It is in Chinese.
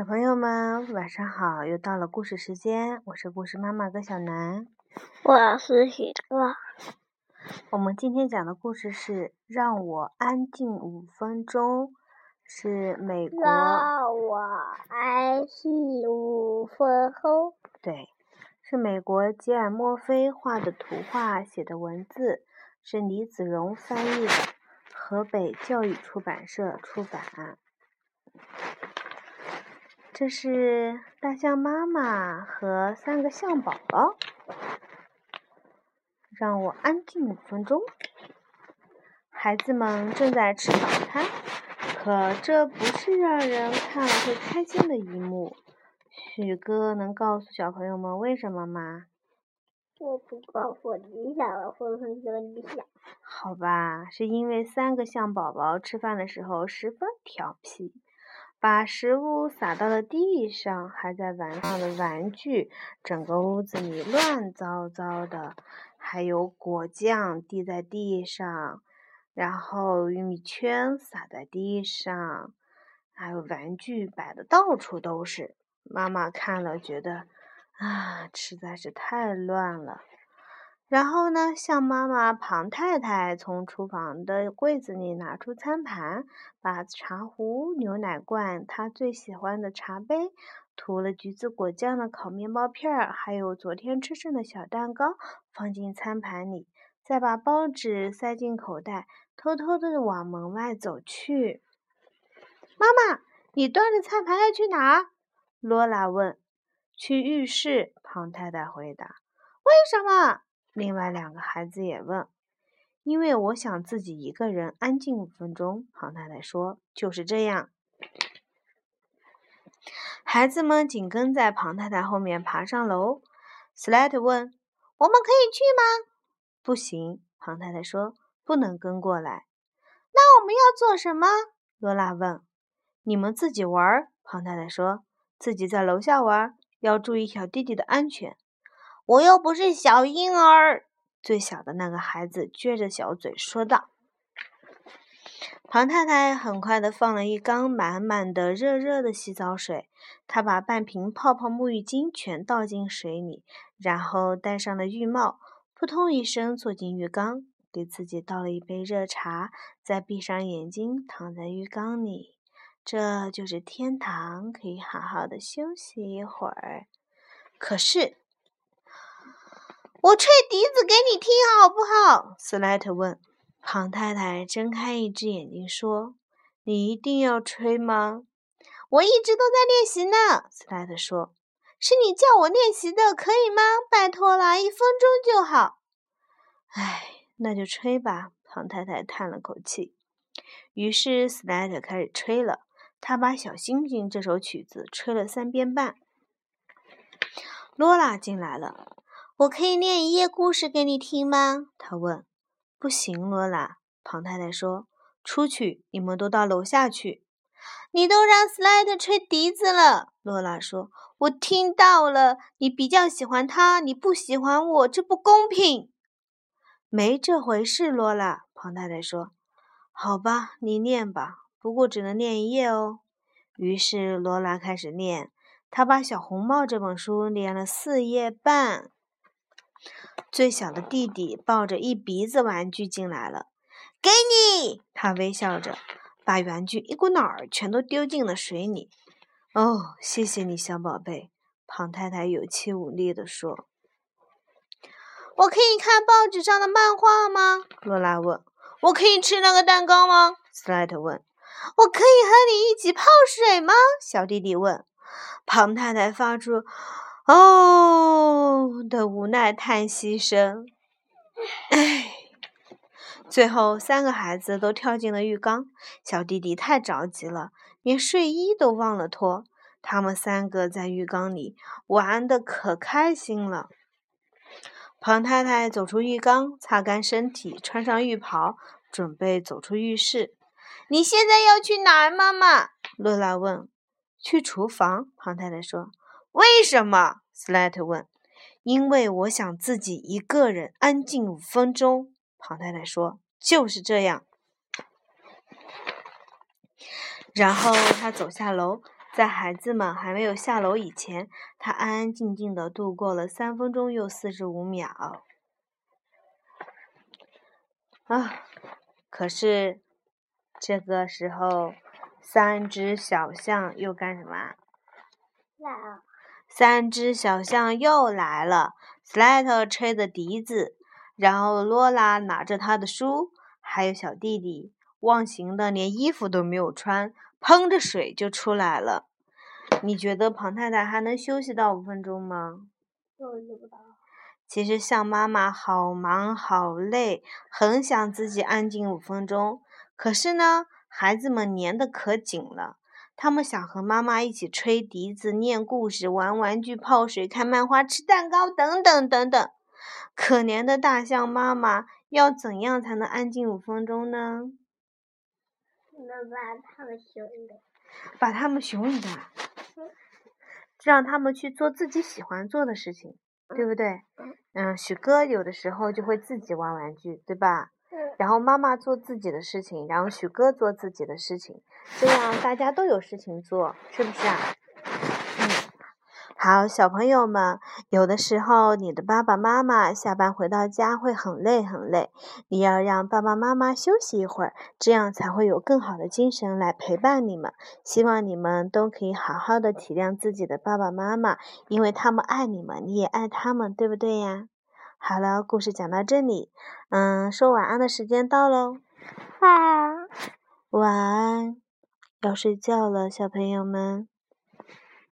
小朋友们，晚上好！又到了故事时间，我是故事妈妈葛小南，我是许乐。我们今天讲的故事是《让我安静五分钟》，是美国。让我安静五分钟。对，是美国吉尔莫菲画的图画，写的文字是李子荣翻译的，河北教育出版社出版。这是大象妈妈和三个象宝宝。让我安静五分钟。孩子们正在吃早餐，可这不是让人看了会开心的一幕。许哥能告诉小朋友们为什么吗？我不告诉你，想了分分钟你想。好吧，是因为三个象宝宝吃饭的时候十分调皮。把食物撒到了地上，还在玩上的玩具，整个屋子里乱糟糟的，还有果酱滴在地上，然后玉米圈撒在地上，还有玩具摆的到处都是。妈妈看了觉得，啊，实在是太乱了。然后呢，向妈妈庞太太从厨房的柜子里拿出餐盘，把茶壶、牛奶罐、她最喜欢的茶杯、涂了橘子果酱的烤面包片儿，还有昨天吃剩的小蛋糕放进餐盘里，再把包纸塞进口袋，偷偷的往门外走去。妈妈，你端着餐盘要去哪？罗拉问。去浴室，庞太太回答。为什么？另外两个孩子也问：“因为我想自己一个人安静五分钟。”庞太太说：“就是这样。”孩子们紧跟在庞太太后面爬上楼。斯莱特问：“我们可以去吗？”“不行。”庞太太说，“不能跟过来。”“那我们要做什么？”罗拉问。“你们自己玩。”庞太太说，“自己在楼下玩，要注意小弟弟的安全。”我又不是小婴儿，最小的那个孩子撅着小嘴说道。庞太太很快的放了一缸满满的热热的洗澡水，她把半瓶泡泡沐浴巾全倒进水里，然后戴上了浴帽，扑通一声坐进浴缸，给自己倒了一杯热茶，再闭上眼睛躺在浴缸里。这就是天堂，可以好好的休息一会儿。可是。我吹笛子给你听好不好？斯莱特问。庞太太睁开一只眼睛说：“你一定要吹吗？”我一直都在练习呢。斯莱特说：“是你叫我练习的，可以吗？拜托了，一分钟就好。”唉，那就吹吧。庞太太叹了口气。于是斯莱特开始吹了。他把《小星星》这首曲子吹了三遍半。罗拉进来了。我可以念一页故事给你听吗？他问。不行，罗拉。庞太太说。出去，你们都到楼下去。你都让斯莱特吹笛子了，罗拉说。我听到了。你比较喜欢他，你不喜欢我，这不公平。没这回事，罗拉。庞太太说。好吧，你念吧，不过只能念一页哦。于是罗拉开始念，她把《小红帽》这本书念了四页半。最小的弟弟抱着一鼻子玩具进来了，给你！他微笑着把玩具一股脑儿全都丢进了水里。哦，谢谢你，小宝贝。庞太太有气无力地说：“我可以看报纸上的漫画吗？”罗拉问。“我可以吃那个蛋糕吗？”斯莱特问。“我可以和你一起泡水吗？”小弟弟问。庞太太发出。哦的无奈叹息声，唉。最后，三个孩子都跳进了浴缸。小弟弟太着急了，连睡衣都忘了脱。他们三个在浴缸里玩的可开心了。庞太太走出浴缸，擦干身体，穿上浴袍，准备走出浴室。你现在要去哪儿，妈妈？罗拉问。去厨房。庞太太说。为什么？斯莱特问。“因为我想自己一个人安静五分钟。”庞太太说。“就是这样。”然后他走下楼，在孩子们还没有下楼以前，他安安静静的度过了三分钟又四十五秒。啊！可是这个时候，三只小象又干什么？三只小象又来了。斯莱特吹着笛子，然后罗拉拿着他的书，还有小弟弟忘形的连衣服都没有穿，喷着水就出来了。你觉得庞太太还能休息到五分钟吗？休息不到。其实象妈妈好忙好累，很想自己安静五分钟。可是呢，孩子们粘得可紧了，他们想和妈妈一起吹笛子、念故事、玩玩具、泡水、看漫画、吃蛋糕，等等等等。可怜的大象妈妈，要怎样才能安静五分钟呢？能把他们熊一点。把他们熊一点。让他们去做自己喜欢做的事情，对不对？嗯，许哥有的时候就会自己玩玩具，对吧？然后妈妈做自己的事情，然后许哥做自己的事情，这样大家都有事情做，是不是啊？好，小朋友们，有的时候你的爸爸妈妈下班回到家会很累很累，你要让爸爸妈妈休息一会儿，这样才会有更好的精神来陪伴你们。希望你们都可以好好的体谅自己的爸爸妈妈，因为他们爱你们，你也爱他们，对不对呀？好了，故事讲到这里，嗯，说晚安的时间到喽。晚安。晚安，要睡觉了，小朋友们。